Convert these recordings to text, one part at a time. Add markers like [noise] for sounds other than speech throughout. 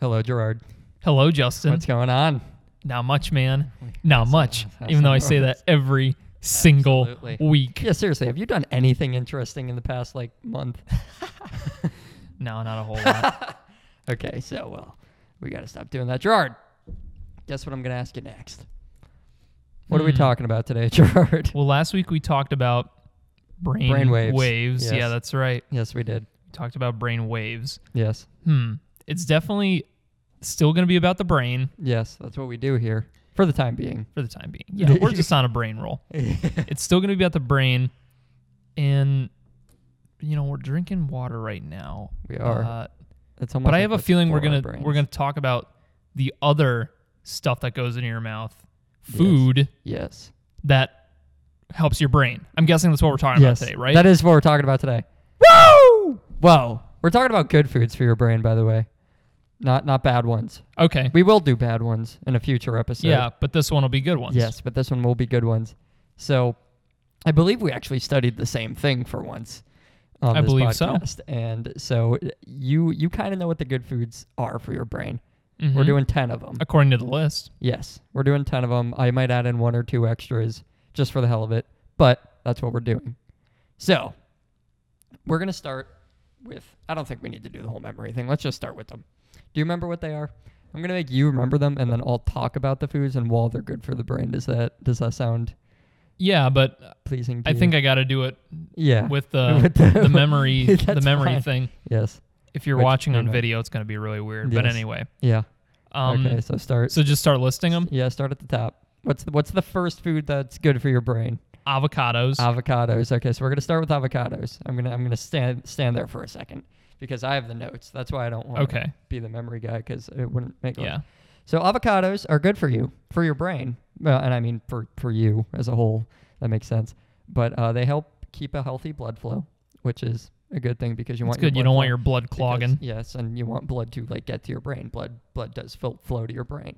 Hello, Gerard. Hello, Justin. What's going on? Not much, man. Not much. Even though I say that every single Absolutely. week. Yeah, seriously, have you done anything interesting in the past like month? [laughs] No, not a whole lot. [laughs] okay, so well, we got to stop doing that. Gerard, guess what I'm going to ask you next? What are we Hmm. talking about today, [laughs] Gerard? well, last week we talked about brain, Brain waves. Yeah, Yes. that's right. yes, we did. We talked about brain waves. Yes. Hmm. It's definitely still going to be about the brain Yes, that's what we do here for the time being. for the time being. Yeah, we're just on a brain roll. [laughs] It's still going to be about the brain. And, you know, we're drinking water right now. we are. Uh, it's almost but I like have a feeling we're our gonna brains. we're gonna talk about the other stuff that goes into your mouth, Yes. food Yes. that helps your brain. I'm guessing that's what we're talking yes. about today, right? That is what we're talking about today. Woo! Whoa. We're talking about good foods for your brain, by the way. Not not bad ones. Okay. We will do bad ones in a future episode. yeah, but this one will be good ones. Yes, but this one will be good ones. So, I believe we actually studied the same thing for once. On I this believe so. And so you you kind of know what the good foods are for your brain. We're Mhm. doing ten of them. according to the list. Yes, we're doing ten of them. I might add in one or two extras just for the hell of it, but that's what we're doing. So, we're gonna start with. I don't think we need to do the whole memory thing. Let's just start with them. Do you remember what they are? I'm gonna make you remember them, and then I'll talk about the foods and while they're good for the brain. Does that does that sound Yeah, but pleasing? To I you? think I got to do it yeah. with [laughs] the With the- the memory [laughs] the memory fine. thing. yes. If you're Which, watching on video, it's going to be really weird. But anyway, Yeah. um, okay. So start. so just start listing them. yeah. Start at the top. What's the, what's the first food that's good for your brain? Avocados. Avocados. Okay, so we're gonna start with avocados. I'm gonna I'm gonna stand stand there for a second because I have the notes. That's why I don't want to okay. be the memory guy because it wouldn't make. Yeah. So avocados are good for you for your brain, well, and I mean for for you as a whole. That makes sense. But uh, they help keep a healthy blood flow, which is a good thing because you It's want your good. You don't want your blood because- clogging. yes, and you want blood to like get to your brain. Blood blood does fil- flow to your brain.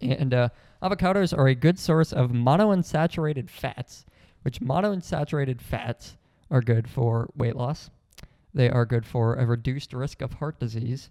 And uh, avocados are a good source of monounsaturated fats, which monounsaturated fats are good for weight loss. They are good for a reduced risk of heart disease,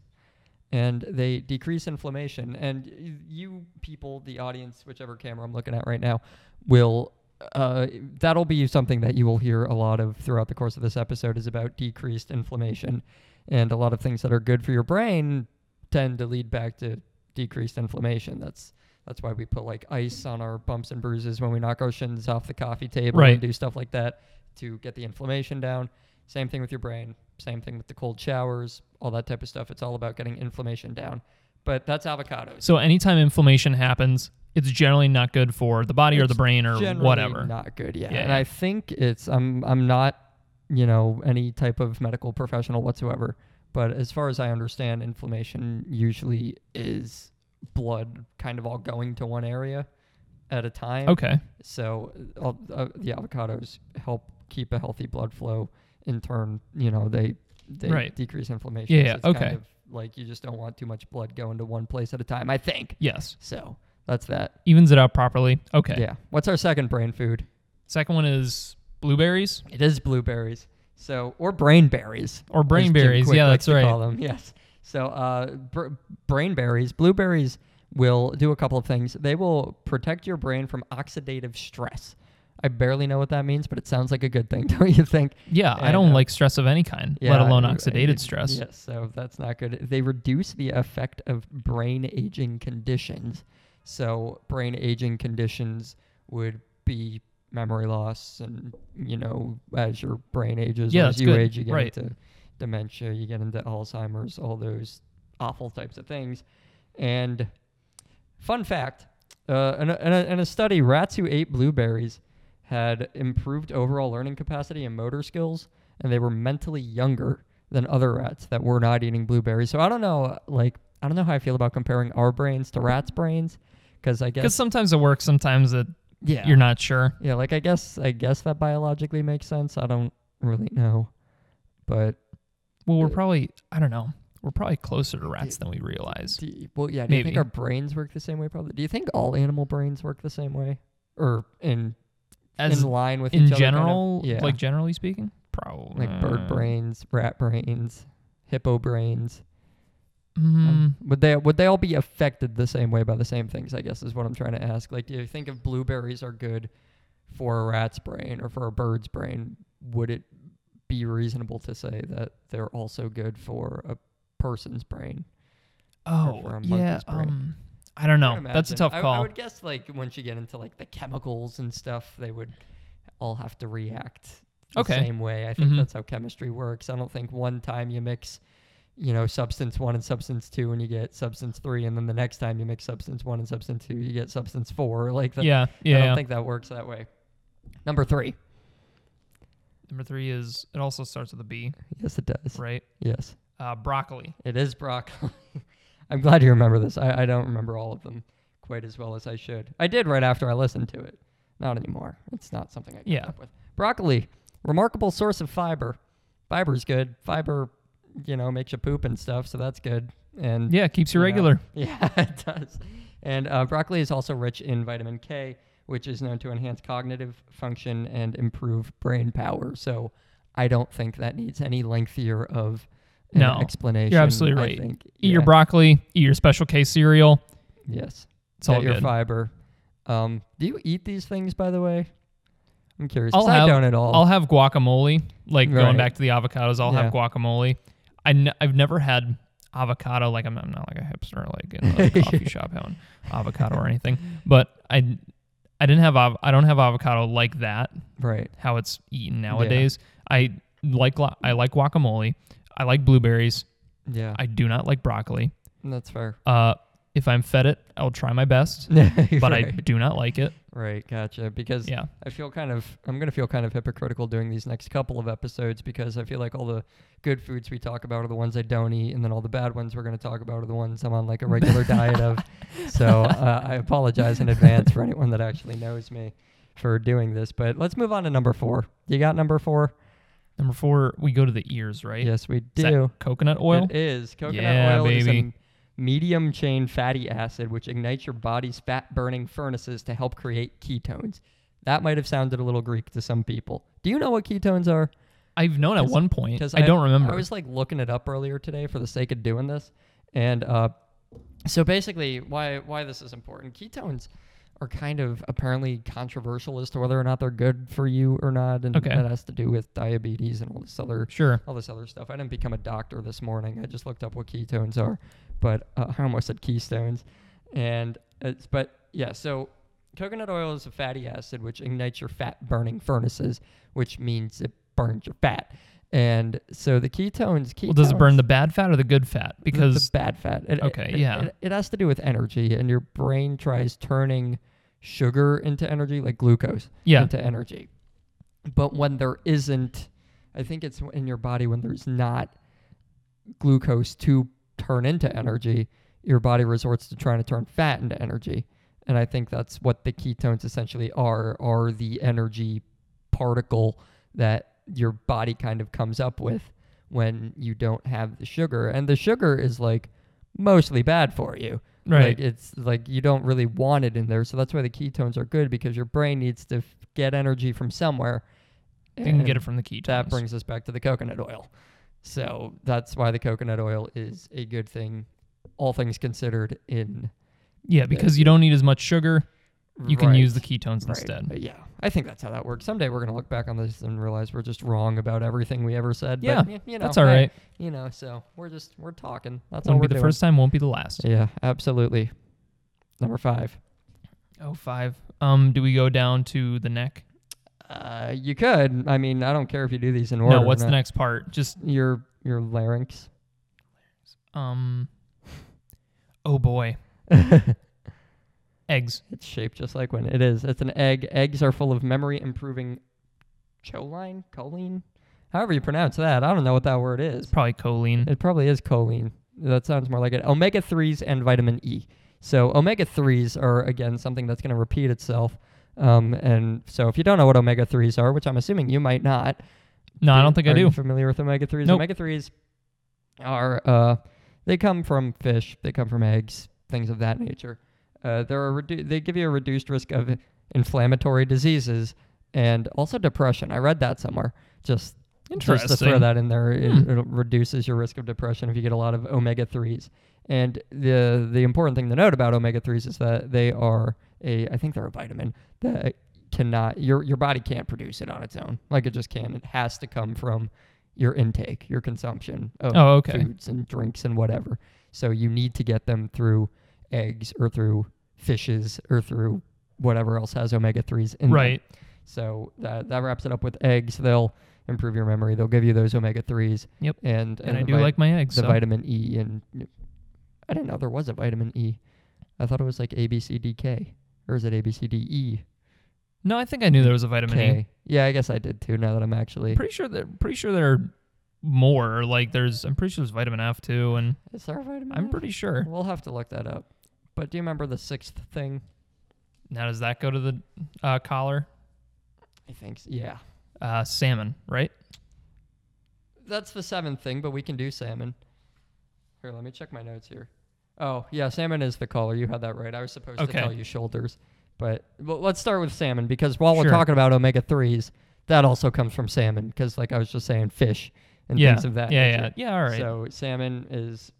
and they decrease inflammation. And you people, the audience, whichever camera I'm looking at right now, will uh, that'll be something that you will hear a lot of throughout the course of this episode is about decreased inflammation, and a lot of things that are good for your brain tend to lead back to decreased inflammation. That's that's why we put like ice on our bumps and bruises when we knock our shins off the coffee table Right. and do stuff like that to get the inflammation down. Same thing with your brain. Same thing with the cold showers, all that type of stuff. It's all about getting inflammation down. But that's avocados. So anytime inflammation happens, it's generally not good for the body or the brain or Generally whatever. Not good, yeah. Yeah, And. I think it's I'm I'm not, you know, any type of medical professional whatsoever. But as far as I understand, inflammation usually is blood kind of all going to one area at a time. Okay. So uh, all, uh, the avocados help keep a healthy blood flow. In turn, you know, they they Right. decrease inflammation. Yeah, So it's okay. Kind of like you just don't want too much blood going to one place at a time. I think. Yes. So that's that. Evens it out properly. Okay. Yeah. What's our second brain food? Second one is blueberries It is blueberries. So or brain berries. or brain berries. Yeah, that's right. Call them. [laughs] Yes. So uh, br- brain berries, blueberries will do a couple of things. They will protect your brain from oxidative stress. I barely know what that means, but it sounds like a good thing, [laughs] don't you think? Yeah, I don't uh, like stress of any kind, let alone oxidated stress. Yes, so that's not good. They reduce the effect of brain aging conditions. So brain aging conditions would be memory loss, and you know, as your brain ages, Yeah, as you good. age, you get Right. into dementia, you get into Alzheimer's, all those awful types of things. And fun fact: uh, in, a, in, a, in a study, rats who ate blueberries had improved overall learning capacity and motor skills, and they were mentally younger than other rats that were not eating blueberries. So I don't know, like I don't know how I feel about comparing our brains to rats' brains, because I guess Because sometimes it works, sometimes it yeah, you're not sure. yeah, like I guess I guess that biologically makes sense. I don't really know, but Well, we're Uh, probably I don't know. We're probably closer to rats than we realize do well, yeah. Do you think Maybe. our brains work the same way? Probably. Do you think all animal brains work the same way, or in As in line with in each other kind of? general, yeah, like generally speaking, probably like bird brains, rat brains, hippo brains. Mm, Would they would they all be affected the same way by the same things? I guess is what I'm trying to ask. Like, do you think if blueberries are good for a rat's brain or for a bird's brain, would it be reasonable to say that they're also good for a person's brain? oh, for a yeah. Um, I don't know. I'd That's a tough I- I, would guess like once you get into like the chemicals and stuff, they would all have to react the Okay. same way. I think Mhm. that's how chemistry works. I don't think one time you mix, you know, substance one and substance two, and you get substance three, and then the next time you mix substance one and substance two, you get substance four. [laughs] Like that. yeah, yeah. I don't yeah. think that works that way. Number three. Number three is it also starts with a B, Yes, it does. right? Yes, Uh, broccoli. it is broccoli. [laughs] I'm glad you remember this. I, I don't remember all of them quite as well as I should. I did right after I listened to it. Not anymore. It's not something I kept Yeah. up with. Broccoli, remarkable source of fiber. Fiber's good. Fiber, you know, makes you poop and stuff, so that's good. And Yeah, keeps you you know, regular. [laughs] Yeah, it does. And uh, broccoli is also rich in vitamin K, which is known to enhance cognitive function and improve brain power. So I don't think that needs any lengthier of No, explanation. You're absolutely I right. think, Eat your broccoli. Eat your Special K cereal. Yes. It's all Get your good. fiber. Um, do you eat these things, by the way? I'm curious. I'll I have- don't at all. I'll have guacamole. Like Right. going back to the avocados, I'll Yeah. have guacamole. I n- I've never had avocado. Like I'm, I'm not like a hipster, like in a [laughs] coffee shop having avocado or anything. But I, I didn't have av- I don't have avocado like that. right. How it's eaten nowadays. I like I like guacamole. I like blueberries. Yeah. I do not like broccoli. that's fair. Uh, if I'm fed it, I'll try my best, [laughs] but I do not like it. Right, gotcha. Because Yeah. I feel kind of I'm gonna feel kind of hypocritical doing these next couple of episodes because I feel like all the good foods we talk about are the ones I don't eat, and then all the bad ones we're gonna talk about are the ones I'm on like a regular [laughs] diet of. So uh, I apologize in advance for anyone that actually knows me for doing this. But let's move on to number four. You got number four? Number four, we go to the ears, right? Yes, we do. coconut oil. It is. Coconut Yeah, oil baby. Medium chain fatty acid which ignites your body's fat burning furnaces to help create ketones. That might have sounded a little Greek to some people. Do you know what ketones are? I've known at one point. Because I, don't remember. I was like looking it up earlier today for the sake of doing this, and uh, so basically, why why this is important? Ketones are kind of apparently controversial as to whether or not they're good for you or not, and Okay. that has to do with diabetes and all this other sure. all this other stuff. I didn't become a doctor this morning. I just looked up what ketones are, but uh, [laughs] I almost said keystones. And it's but yeah, so coconut oil is a fatty acid which ignites your fat burning furnaces, which means it burns your fat. And so the ketones, ketones Well, does it burn the bad fat or the good fat? the- Because the bad fat. It, Okay, it- yeah. It, it has to do with energy, and your brain tries turning sugar into energy, like glucose, yeah, into energy. But when there isn't, I think it's in your body when there's not glucose to turn into energy, your body resorts to trying to turn fat into energy. And I think that's what the ketones essentially are, are the energy particle that your body kind of comes up with when you don't have the sugar. And the sugar is like mostly bad for you. right. Like it's like you don't really want it in there. So that's why the ketones are good because your brain needs to f- get energy from somewhere. you can get it from the ketones. That brings us back to the coconut oil. So that's why the coconut oil is a good thing, all things considered. In yeah, because you don't need as much sugar. You can use the ketones Right. instead. Yeah, I think that's how that works. Someday we're gonna look back on this and realize we're just wrong about everything we ever said. Yeah, but, you know, That's all right. right. You know, so we're just we're talking. That's all Won't we're be the doing. first time. Won't be the last. Yeah, absolutely. Number five. Oh, five. Um, do we go down to the neck? Uh, you could. I mean, I don't care if you do these in order. no. or What's the next part? Just Your your larynx. um. Oh boy, [laughs] eggs. It's shaped just like one. It is. It's an egg. Eggs are full of memory improving choline, choline, however you pronounce that. I don't know what that word is. Probably choline. It probably is choline. That sounds more like it. Omega 3s and vitamin E. So, omega 3s are, again, something that's going to repeat itself. Um, and so, if you don't know what omega 3s are, which I'm assuming you might not, No, I do- don't think I do. familiar with omega 3s? Nope. Omega 3s are, uh, they come from fish, they come from eggs, things of that nature. Uh, they're a redu- they give you a reduced risk of inflammatory diseases and also depression. I read that somewhere. Just Interesting. Just to throw that in there, it, Hmm. it reduces your risk of depression if you get a lot of omega threes. And the the important thing to note about omega threes is that they are a I think they're a vitamin that cannot your your body can't produce it on its own. Like it just can't. It has to come from your intake, your consumption of Oh, okay. foods and drinks and whatever. So you need to get them through eggs or through fishes or through whatever else has omega threes in them. Right. So that that wraps it up with eggs. They'll improve your memory. They'll give you those omega threes. Yep. And And I do vit- like my eggs. the so. vitamin E and I didn't know there was a vitamin E. I thought it was like A B C D K or is it A B C D E No, I think I knew there was a vitamin E. K? Yeah, I guess I did too. Now that I'm actually Pretty sure that pretty sure there are more. Like there's I'm pretty sure there's vitamin F too, and is there a vitamin? I'm F? pretty sure. We'll have to look that up. But do you remember the sixth thing? Now does that go to the uh, collar? I think s- yeah. Uh, salmon, right? That's the seventh thing, but we can do salmon. Here, let me check my notes here. Oh, yeah, salmon is the collar. You had that right. I was supposed Okay. to tell you shoulders. But well, let's start with salmon because while we're talking about omega 3s, that also comes from salmon because, like I was just saying, fish and yeah. things of that yeah, nature. yeah, yeah. All right. So, salmon is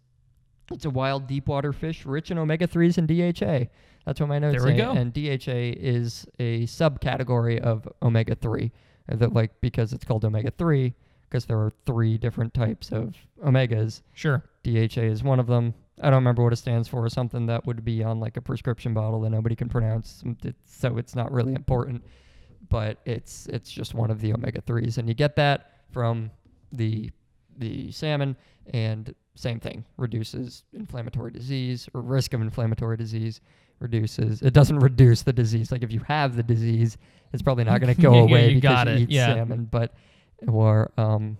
it's a wild deep water fish rich in omega 3s and DHA. That's what my notes There we say. go. And DHA is a subcategory of omega 3. uh, That like because it's called omega 3 because there are three different types of omegas. sure. DHA is one of them. I don't remember what it stands for. Something that would be on like a prescription bottle that nobody can pronounce. It's, so it's not really important, but it's it's just one of the omega threes, and you get that from the the salmon. And same thing, reduces inflammatory disease or risk of inflammatory disease. Reduces. It doesn't reduce the disease. Like if you have the disease, it's probably not going to go [laughs] Yeah, away you because you it. eat Yeah. salmon. But or um,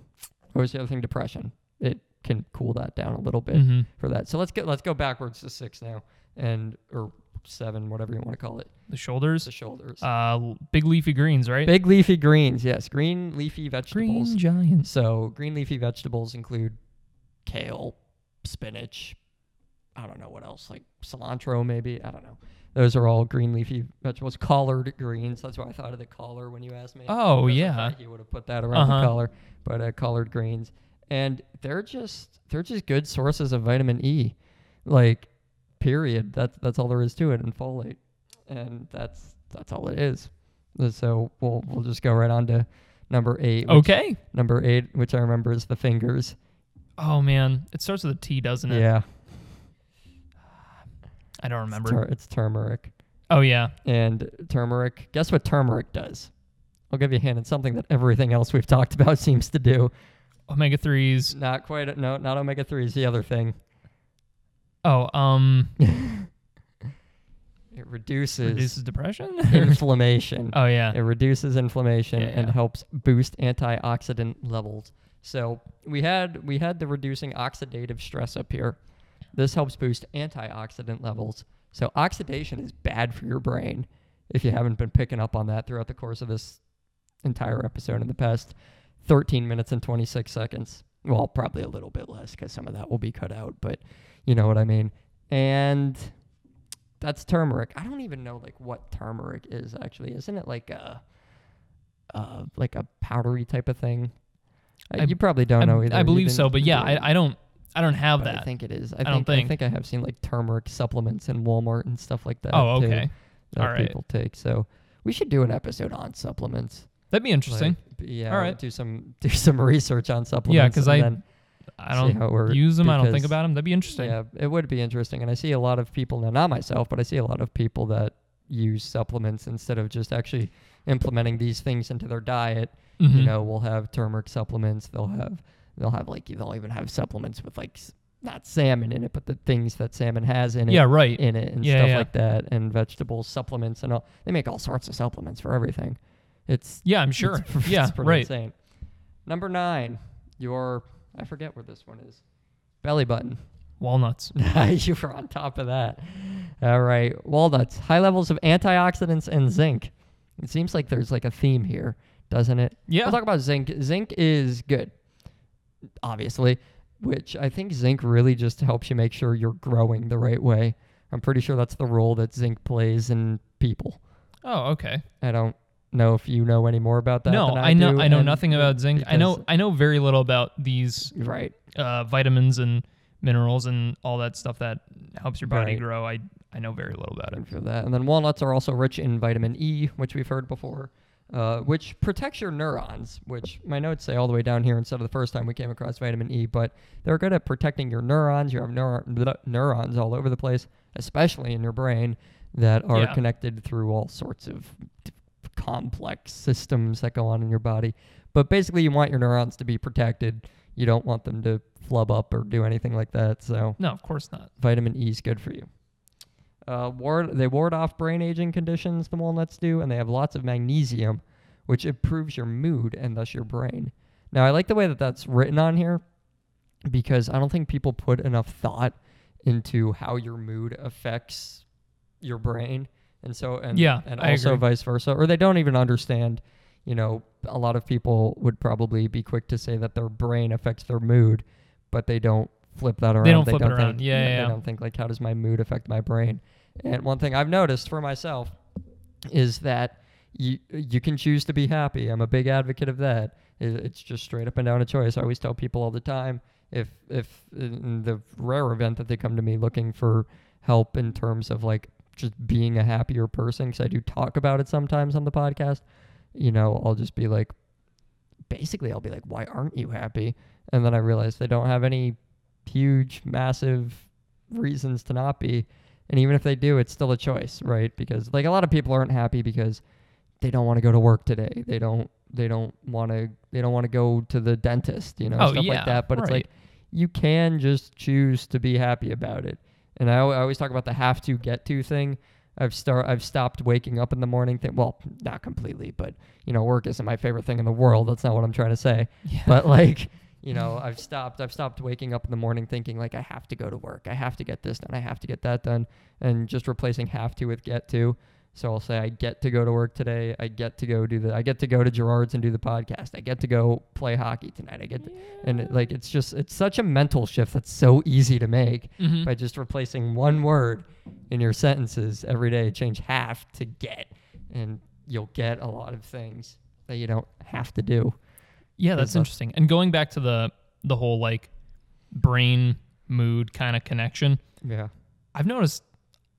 what was the other thing? Depression. It can cool that down a little bit hmm for that. So let's get let's go backwards to six now, and or seven, whatever you want to call it. The shoulders. The shoulders. Uh, big leafy greens, right? Big leafy greens, yes, green leafy vegetables. green giants. So green leafy vegetables include kale, spinach. I don't know what else, like cilantro maybe. I don't know. Those are all green leafy vegetables. Collard greens. That's why I thought of the collar when you asked me. Oh yeah. thought you would have put that around Uh-huh. the collar, but uh, collard greens, and they're just they're just good sources of vitamin E, like period. That's that's all there is to it, and folate, and that's that's all it is. So we'll we'll just go right on to number eight. Okay. Number eight, which I remember is the fingers. Oh man, it starts with a T, doesn't it? Yeah, [sighs] I don't it's, remember. tur- it's turmeric. oh yeah. And turmeric. Guess what turmeric does? I'll give you a hint. It's something that everything else we've talked about [laughs] seems to do. Omega threes. Not quite. No, not omega threes. the other thing. Oh, um, [laughs] It reduces, reduces depression. inflammation. [laughs] oh yeah. It reduces inflammation Yeah, and yeah. helps boost antioxidant levels. So we had we had the reducing oxidative stress up here. This helps boost antioxidant levels. So oxidation is bad for your brain if you haven't been picking up on that throughout the course of this entire episode in the past 13 minutes and 26 seconds. Well, probably a little bit less because some of that will be cut out, but you know what I mean. And that's turmeric. I don't even know like what turmeric is actually. Isn't it like a uh like a powdery type of thing? Uh, I- you probably don't I, know either. I believe so, but yeah. I, I don't I don't have that. I think it is. I, I think, don't think. I think I have seen like turmeric supplements in Walmart and stuff like that. oh, too, okay. that All right. people take. So we should do an episode on supplements. That'd be interesting. Like, yeah. All right. Do some [laughs] do some research on supplements. Yeah, 'cause and I then I don't how it works, use them. I don't think about them. That'd be interesting. Yeah, it would be interesting. And I see a lot of people now, not myself, but I see a lot of people that use supplements instead of just actually implementing these things into their diet. You Mhm. know, we'll have turmeric supplements. They'll have they'll have like they'll even have supplements with like not salmon in it, but the things that salmon has in it. Yeah, right. in it and Yeah, stuff yeah. like that, and vegetable supplements and all. They make all sorts of supplements for everything. It's Yeah, I'm sure. pr- [laughs] yeah, it's pretty right. insane. Number nine, your I forget where this one is. Belly button. Walnuts. [laughs] you were on top of that. All right, walnuts. High levels of antioxidants and zinc. It seems like there's like a theme here, doesn't it? Yeah. We'll talk about zinc. Zinc is good, obviously, which I think zinc really just helps you make sure you're growing the right way. I'm pretty sure that's the role that zinc plays in people. Oh, okay. I don't know if you know any more about that. no, than I, know do, I know nothing about zinc. I know I know very little about these Right. uh, vitamins and minerals and all that stuff that helps your body Right. grow. I I know very little about it. And for that, and then walnuts are also rich in vitamin E, which we've heard before, uh, which protects your neurons. Which my notes say all the way down here instead of the first time we came across vitamin E, but they're good at protecting your neurons. You have neur- neurons all over the place, especially in your brain, that are Yeah. connected through all sorts of complex systems that go on in your body. But basically, you want your neurons to be protected. You don't want them to flub up or do anything like that. So No, of course not. vitamin E is good for you. Uh, ward, they ward off brain aging conditions, the walnuts do, and they have lots of magnesium, which improves your mood and thus your brain. Now, I like the way that that's written on here because I don't think people put enough thought into how your mood affects your brain. And so, and, Yeah, and I also agree. vice versa, or they don't even understand. You know, a lot of people would probably be quick to say that their brain affects their mood, but they don't flip that around. They don't flip it around. Think, Yeah, yeah, They don't think like, how does my mood affect my brain? And one thing I've noticed for myself is that you you can choose to be happy. I'm a big advocate of that. It's just straight up and down a choice. I always tell people all the time if if in the rare event that they come to me looking for help in terms of like just being a happier person because I do talk about it sometimes on the podcast, you know, I'll just be like basically I'll be like why aren't you happy? And then I realize they don't have any huge massive reasons to not be. And even if they do, it's still a choice, right? Because like a lot of people aren't happy because they don't want to go to work today. They don't they don't want to they don't want to go to the dentist, you know, Oh, stuff yeah, like that. But it's like you can just choose to be happy about it. And I, I always talk about the have to get to thing. I've start I've stopped waking up in the morning. Well, not completely, but you know, work isn't my favorite thing in the world. That's not what I'm trying to say. Yeah. But like, [laughs] you know, I've stopped. I've stopped waking up in the morning thinking like I have to go to work. I have to get this done. I have to get that done, and just replacing have to with get to. So I'll say I get to go to work today. I get to go do the. I get to go to Gerard's and do the podcast. I get to go play hockey tonight. I get to, and it, like it's just it's such a mental shift that's so easy to make Mhm. by just replacing one word in your sentences every day. Change have to get, and you'll get a lot of things that you don't have to do. Yeah, that's that- interesting. And going back to the the whole like brain mood kind of connection, Yeah. I've noticed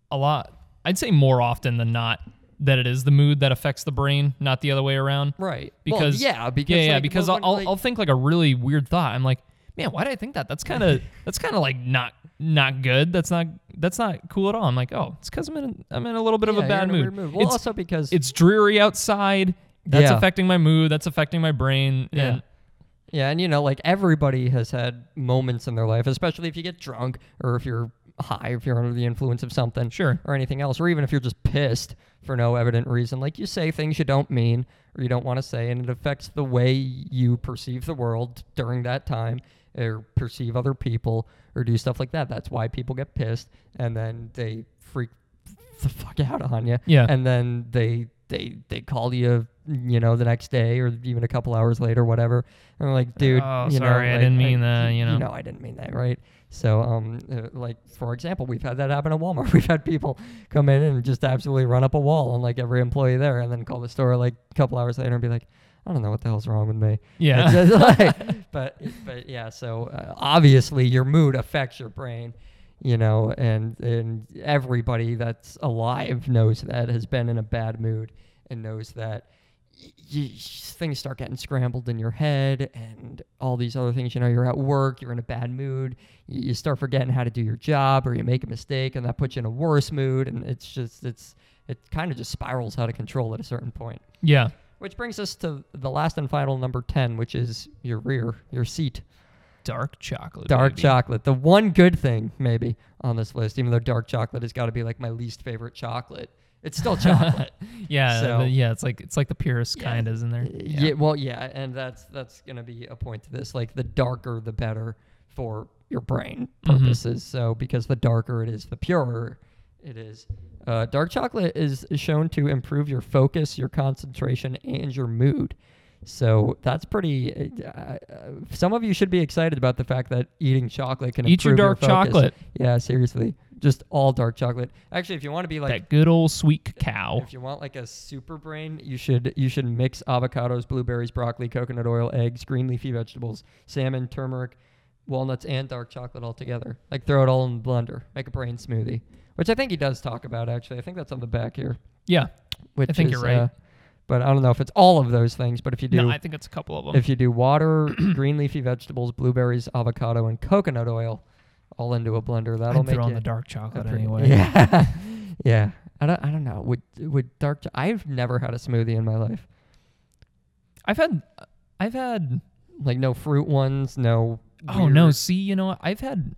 a lot. I'd say more often than not that it is the mood that affects the brain, not the other way around. Right. Because well, yeah, because yeah, yeah, like, because I'll, I'll, like- I'll think like a really weird thought. I'm like, man, why did I think that? That's kind of [laughs] that's kind of like not not good. That's not that's not cool at all. I'm like, oh, it's because I'm in I'm in a little bit of a bad mood. weird Well, It's also because it's dreary outside. That's Yeah. affecting my mood. That's affecting my brain. Yeah. And yeah, and you know, like everybody has had moments in their life, especially if you get drunk or if you're high, if you're under the influence of something sure. or anything else, or even if you're just pissed for no evident reason. Like you say things you don't mean or you don't want to say, and it affects the way you perceive the world during that time or perceive other people or do stuff like that. That's why people get pissed and then they freak the fuck out on you. Yeah. and then they they they call you you know the next day or even a couple hours later whatever and they're like dude Oh, you sorry, I like, didn't mean that, you know. i didn't mean that right so um uh, like for example we've had that happen at walmart [laughs] we've had people come in and just absolutely run up a wall on like every employee there and then call the store like a couple hours later and be like i don't know what the hell's wrong with me Yeah. [laughs] like- but but yeah so uh, obviously your mood affects your brain you know and and everybody that's alive knows that has been in a bad mood and knows that y- y- things start getting scrambled in your head and all these other things you know you're at work you're in a bad mood you start forgetting how to do your job or you make a mistake and that puts you in a worse mood and it's just it's it kind of just spirals out of control at a certain point yeah. which brings us to the last and final number 10 which is your rear your seat Dark chocolate. dark baby. chocolate. The one good thing maybe on this list, even though dark chocolate has got to be like my least favorite chocolate. It's still chocolate. [laughs] Yeah. So- yeah. It's like it's like the purest Yeah. kind, isn't there? yeah. well, yeah, and that's that's gonna be a point to this. Like the darker, the better for your brain Mhm. purposes. So because the darker it is, the purer it is. Uh, dark chocolate is shown to improve your focus, your concentration, and your mood. So that's pretty. Uh, uh, some of you should be excited about the fact that eating chocolate can Eat your improve dark focus. chocolate. Yeah, seriously. Just all dark chocolate. Actually, if you want to be like that good old sweet cacao. if you want like a super brain, you should you should mix avocados, blueberries, broccoli, coconut oil, eggs, green leafy vegetables, salmon, turmeric, walnuts, and dark chocolate all together. Like throw it all in the blender, make a brain smoothie, which I think he does talk about. Actually, I think that's on the back here. Yeah. Which I think is, you're right. uh, but I don't know if it's all of those things. But if you do, No, I think it's a couple of them. if you do water, [clears throat] green leafy vegetables, blueberries, avocado, and coconut oil, all into a blender, that'll I'd make throw on the dark chocolate pretty- anyway. Yeah, [laughs] [laughs] yeah. I don't. I don't know. Would would dark? Cho- I've never had a smoothie in my life. I've had, I've had. Like no fruit ones. No. Oh no! See, you know. I've had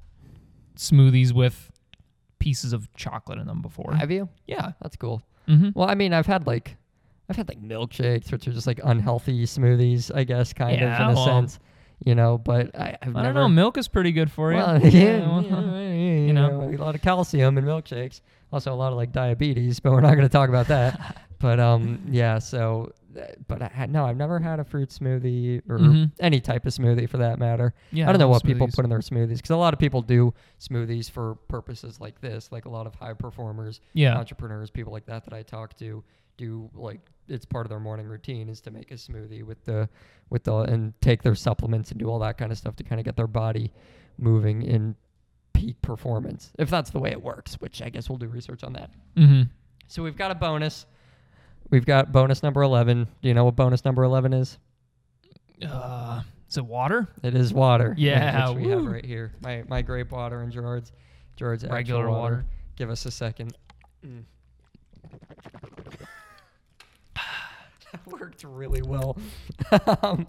smoothies with pieces of chocolate in them before. Have you? yeah. That's cool. Mm-hmm. Well, I mean, I've had like, I've had like milkshakes, which are just like unhealthy smoothies, I guess, kind Yeah, of in a well, sense. You know, but I, I've I never. don't know. Milk is pretty good for you. Well, [laughs] yeah, [laughs] well, yeah, you know. a lot of calcium in milkshakes. Also, a lot of like diabetes, but we're not going to talk about that. [laughs] but um, yeah. So, but I had, no, I've never had a fruit smoothie or Mhm. any type of smoothie for that matter. yeah. I don't know what people put in their smoothies because a lot of people do smoothies for purposes like this. Like a lot of high performers, Yeah. entrepreneurs, people like that that I talk to do like it's part of their morning routine is to make a smoothie with the with the and take their supplements and do all that kind of stuff to kind of get their body moving in peak performance. If that's the way it works, which I guess we'll do research on that. Mm-hmm. So we've got a bonus. We've got bonus number 11. Do you know what bonus number 11 is? Uh, is it water? It is water. [laughs] Yeah, which we have woo. right here. My my grape water and Gerard's Gerard's actual Regular water. Give us a second. Mm. [sighs] that worked really well. Um,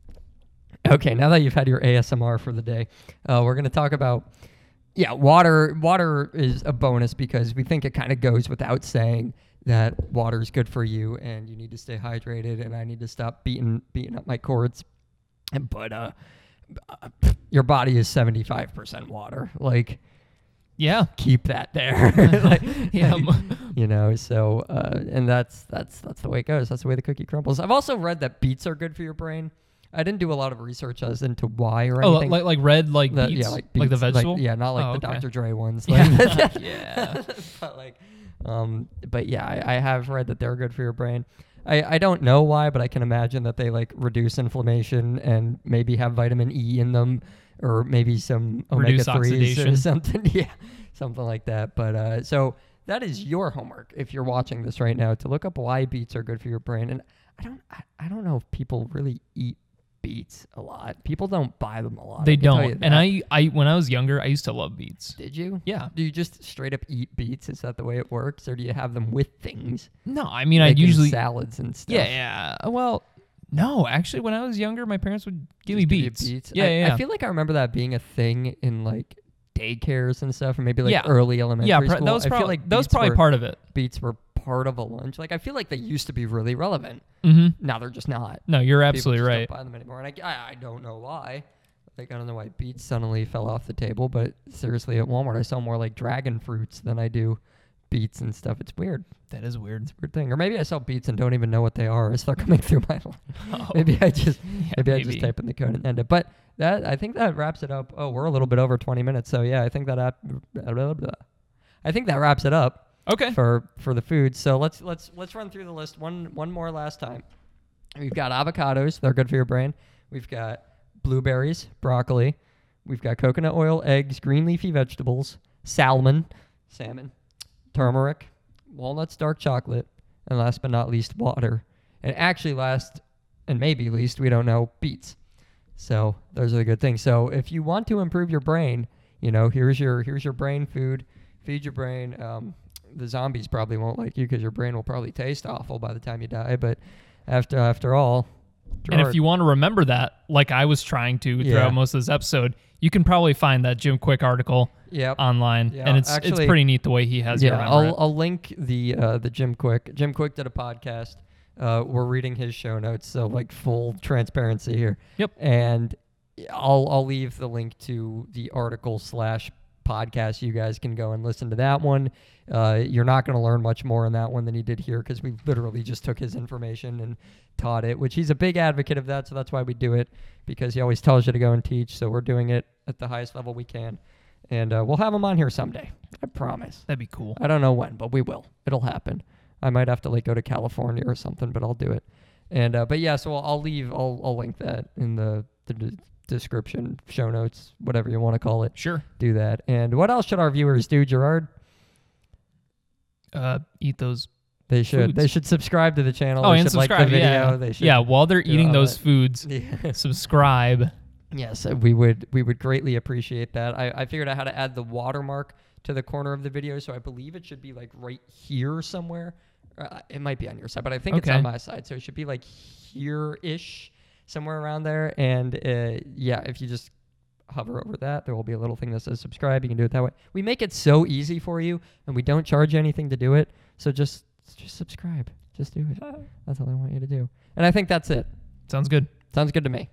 [laughs] okay, now that you've had your ASMR for the day, uh, we're going to talk about yeah, water. Water is a bonus because we think it kind of goes without saying that water is good for you and you need to stay hydrated and I need to stop beating beating up my cords. But uh, uh, your body is seventy five percent water. Like Yeah. keep that there. [laughs] [laughs] like, Yeah. you know so uh, and that's that's that's the way it goes that's the way the cookie crumbles i've also read that beets are good for your brain i didn't do a lot of research as into why or oh, anything like like red like The- beets, yeah like like the beets, vegetable. yeah not like Oh, the okay. dr dre ones [laughs] Yeah. like- Yeah. but like um but yeah I, I have read that they're good for your brain I, I don't know why, but I can imagine that they like reduce inflammation and maybe have vitamin E in them, or maybe some omega threes or [laughs] something. [laughs] yeah, something like that. But uh, so that is your homework if you're watching this right now to look up why beets are good for your brain. And I don't I, I don't know if people really eat beets a lot. People don't buy them a lot. They I can tell you don't. And. I I when I was younger, I used to love beets. did you? Yeah. Do you just straight up eat beets? Is that the way it works, or do you have them with things? No, I mean I like usually salads and stuff. Yeah, yeah. Uh, Well, no, actually when I was younger, my parents would give Just me beets. Yeah, I, yeah. I feel like I remember that being a thing in like daycares and stuff, or maybe like Yeah. early elementary yeah, pr- school. that was probably like that was probably were, part of it. beets were part of a lunch. Like I feel like they used to be really relevant. Mm-hmm. Now they're just not. No, you're People absolutely just right. Don't buy them anymore, and I, I, I don't know why. Like I don't know why beets suddenly fell off the table, but seriously, at Walmart I sell more like dragon fruits than I do beets and stuff. It's weird. That is weird. It's a weird thing. Or maybe I sell beets and don't even know what they are as they're coming [laughs] through my life. Oh, Maybe I just [laughs] yeah, maybe, I just type in the code and end it. But that I think that wraps it up. Oh, we're a little bit over 20 minutes, so yeah, I think that app, I think that wraps it up Okay. for for the food. So let's let's let's run through the list one one more last time. We've got avocados; they're good for your brain. We've got blueberries, broccoli. We've got coconut oil, eggs, green leafy vegetables, salmon, salmon, turmeric, walnuts, dark chocolate, and last but not least, water. And actually, last and maybe least, we don't know, beets. So those are the good things. So if you want to improve your brain, you know, here's your here's your brain food. Feed your brain. Um, the zombies probably won't like you because your brain will probably taste awful by the time you die. But after after all, And if you want to remember that, like I was trying to Yeah. throughout most of this episode, you can probably find that Jim Kwik article yep. online, Yeah, and it's actually- it's pretty neat the way he has yeah, I'll, it. I'll link the uh, the Jim Kwik. Jim Kwik did a podcast. Uh, we're reading his show notes, so like full transparency here. Yep. And I'll I'll leave the link to the article slash podcast. You guys can go and listen to that one. Uh, you're not going to learn much more in that one than you did here because we literally just took his information and taught it, which he's a big advocate of that. So that's why we do it because he always tells you to go and teach. So we're doing it at the highest level we can. and uh, we'll have them on here someday. I promise. That'd be cool. I don't know when, but we will. It'll happen. I might have to like go to California or something, but I'll do it. And uh, but yeah, so I'll, I'll leave. I'll I'll link that in the the description, show notes, whatever you want to call it. Sure. Do that. And what else should our viewers do, Gerard? Uh, eat those. They should. They should subscribe to the channel. Oh, they and should like the video. yeah. They should. yeah. While they're eating those that. foods, [laughs] Yeah. subscribe. Yes, uh, we would we would greatly appreciate that. I, I figured out how to add the watermark to the corner of the video, so I believe it should be like right here somewhere. Uh, it might be on your side, but I think it's on my side, so it should be like here-ish, somewhere around there. And uh, yeah, if you just hover over that, there will be a little thing that says subscribe. You can do it that way. We make it so easy for you, and we don't charge you anything to do it. So just just subscribe. Just do it. That's all I want you to do. And I think that's it. Sounds good. Sounds good to me.